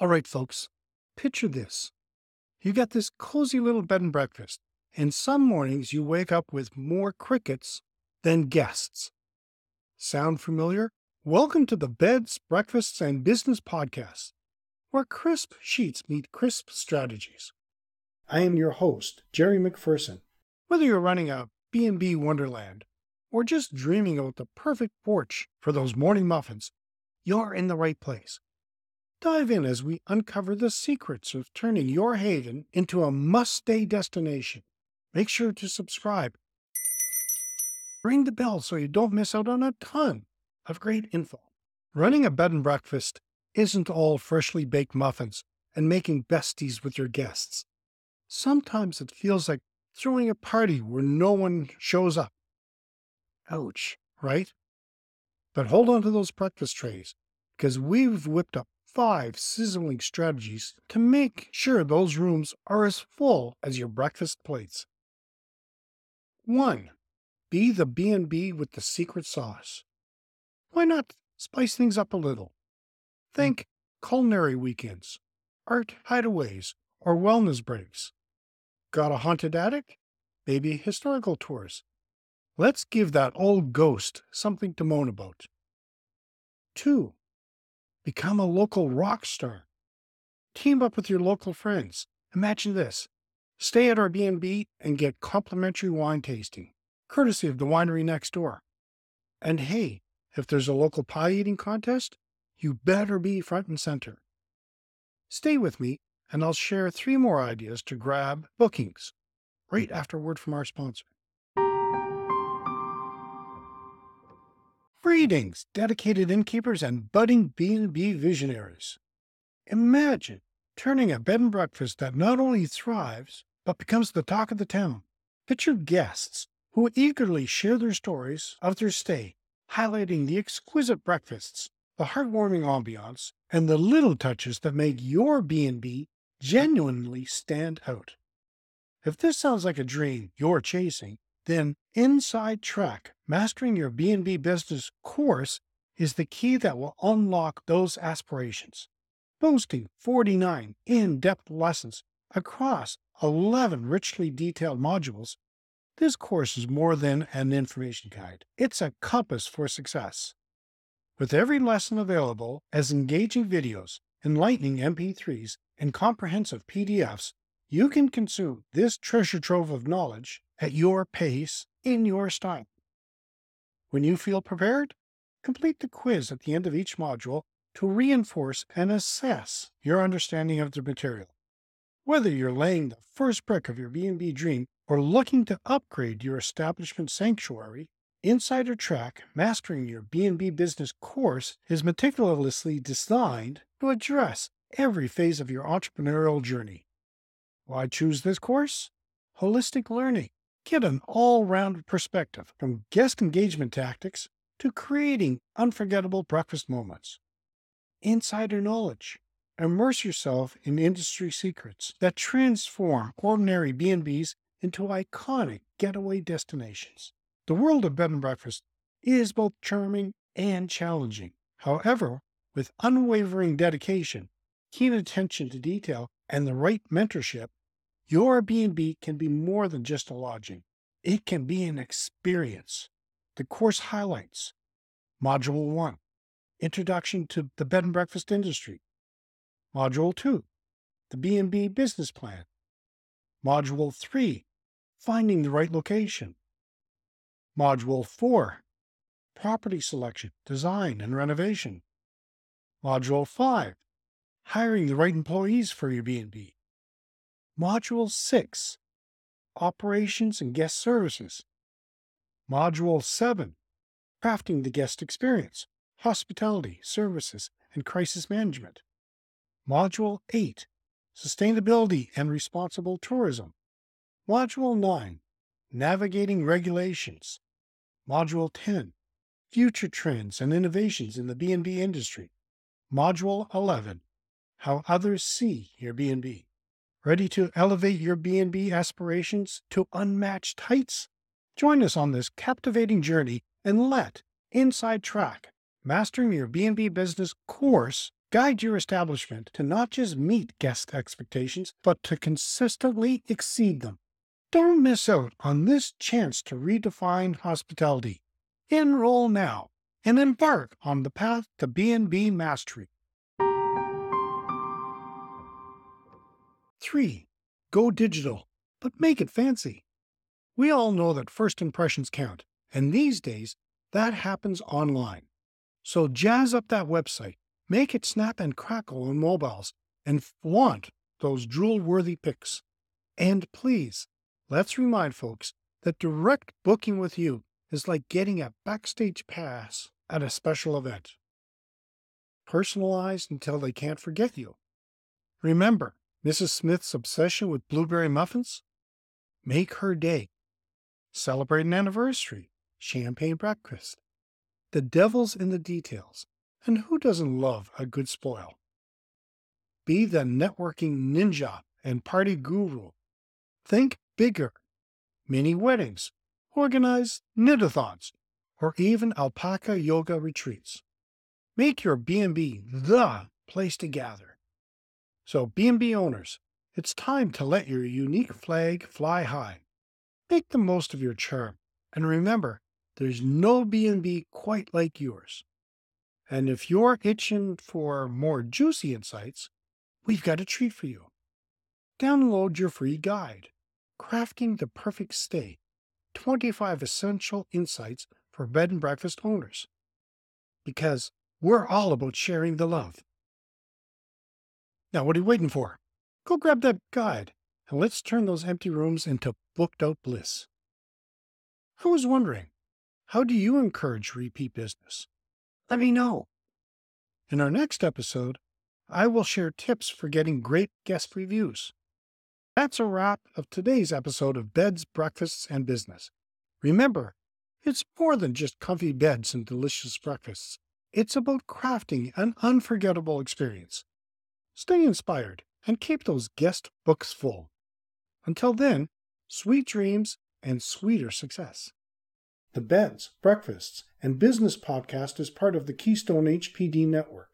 All right, folks, picture this. You got this cozy little bed and breakfast, and some mornings you wake up with more crickets than guests. Sound familiar? Welcome to the Beds, Breakfasts, and Business Podcast, where crisp sheets meet crisp strategies. I am your host, Jerry McPherson. Whether you're running a B&B Wonderland or just dreaming about the perfect porch for those morning muffins, you're in the right place. Dive in as we uncover the secrets of turning your haven into a must stay destination. Make sure to subscribe. Ring the bell so you don't miss out on a ton of great info. Running a bed and breakfast isn't all freshly baked muffins and making besties with your guests. Sometimes it feels like throwing a party where no one shows up. Ouch, right? But hold on to those breakfast trays because we've whipped up five sizzling strategies to make sure those rooms are as full as your breakfast plates. 1. Be the B&B with the secret sauce. Why not spice things up a little? Think culinary weekends, art hideaways, or wellness breaks. Got a haunted attic? Maybe historical tours. Let's give that old ghost something to moan about. 2. Become a local rock star. Team up with your local friends. Imagine this. Stay at our B&B and get complimentary wine tasting, courtesy of the winery next door. And hey, if there's a local pie eating contest, you better be front and center. Stay with me, and I'll share three more ideas to grab bookings right after word from our sponsor. Greetings, dedicated innkeepers and budding B&B visionaries. Imagine turning a bed and breakfast that not only thrives, but becomes the talk of the town. Picture guests who eagerly share their stories of their stay, highlighting the exquisite breakfasts, the heartwarming ambiance, and the little touches that make your B&B genuinely stand out. If this sounds like a dream you're chasing, then Inn-side Track, Mastering Your B&B Business course is the key that will unlock those aspirations. Boasting 49 in-depth lessons across 11 richly detailed modules, this course is more than an information guide. It's a compass for success. With every lesson available as engaging videos, enlightening MP3s, and comprehensive PDFs, you can consume this treasure trove of knowledge at your pace, in your style. When you feel prepared, complete the quiz at the end of each module to reinforce and assess your understanding of the material. Whether you're laying the first brick of your B&B dream or looking to upgrade your establishment sanctuary, Insider Track Mastering Your B&B Business course is meticulously designed to address every phase of your entrepreneurial journey. Why choose this course? Holistic learning. Get an all round perspective from guest engagement tactics to creating unforgettable breakfast moments. Insider knowledge. Immerse yourself in industry secrets that transform ordinary B&Bs into iconic getaway destinations. The world of bed and breakfast is both charming and challenging. However, with unwavering dedication, keen attention to detail, and the right mentorship, your B&B can be more than just a lodging. It can be an experience. The course highlights Module 1, Introduction to the Bed and Breakfast Industry. Module 2, the B&B Business Plan. Module 3, Finding the Right Location. Module 4, Property Selection, Design, and Renovation. Module 5, Hiring the Right Employees for your B&B. Module 6 Operations and Guest Services. Module 7 Crafting the Guest Experience, Hospitality, Services, and Crisis Management. Module 8 Sustainability and Responsible Tourism. Module 9 Navigating Regulations. Module 10 Future Trends and Innovations in the B&B Industry. Module 11 How Others See Your B&B. Ready to elevate your B&B aspirations to unmatched heights? Join us on this captivating journey and let Inn-side Track, Mastering Your B&B Business course Guide your establishment to not just meet guest expectations, but to consistently exceed them. Don't miss out on this chance to redefine hospitality. Enroll now and embark on the path to B&B mastery. 3. Go digital, but make it fancy. We all know that first impressions count, and these days, that happens online. So jazz up that website, make it snap and crackle on mobiles, and flaunt those drool worthy pics. And please, let's remind folks that direct booking with you is like getting a backstage pass at a special event. Personalized until they can't forget you. Remember Mrs. Smith's obsession with blueberry muffins? Make her day. Celebrate an anniversary, champagne breakfast. The devil's in the details, and who doesn't love a good spoil? Be the networking ninja and party guru. Think bigger. Mini weddings, organize knit-a-thons, or even alpaca yoga retreats. Make your B&B the place to gather. So B&B owners, it's time to let your unique flag fly high. Make the most of your charm, and remember, there's no B&B quite like yours. And if you're itching for more juicy insights, we've got a treat for you. Download your free guide, Crafting the Perfect Stay 25 Essential Insights for Bed and Breakfast Owners. Because we're all about sharing the love. Now, what are you waiting for? Go grab that guide and let's turn those empty rooms into booked out bliss. I was wondering, how do you encourage repeat business? Let me know. In our next episode, I will share tips for getting great guest reviews. That's a wrap of today's episode of Beds, Breakfasts, and Business. Remember, it's more than just comfy beds and delicious breakfasts. It's about crafting an unforgettable experience. Stay inspired and keep those guest books full. Until then, sweet dreams and sweeter success. The Beds, Breakfasts, and Business podcast is part of the Keystone HPD network.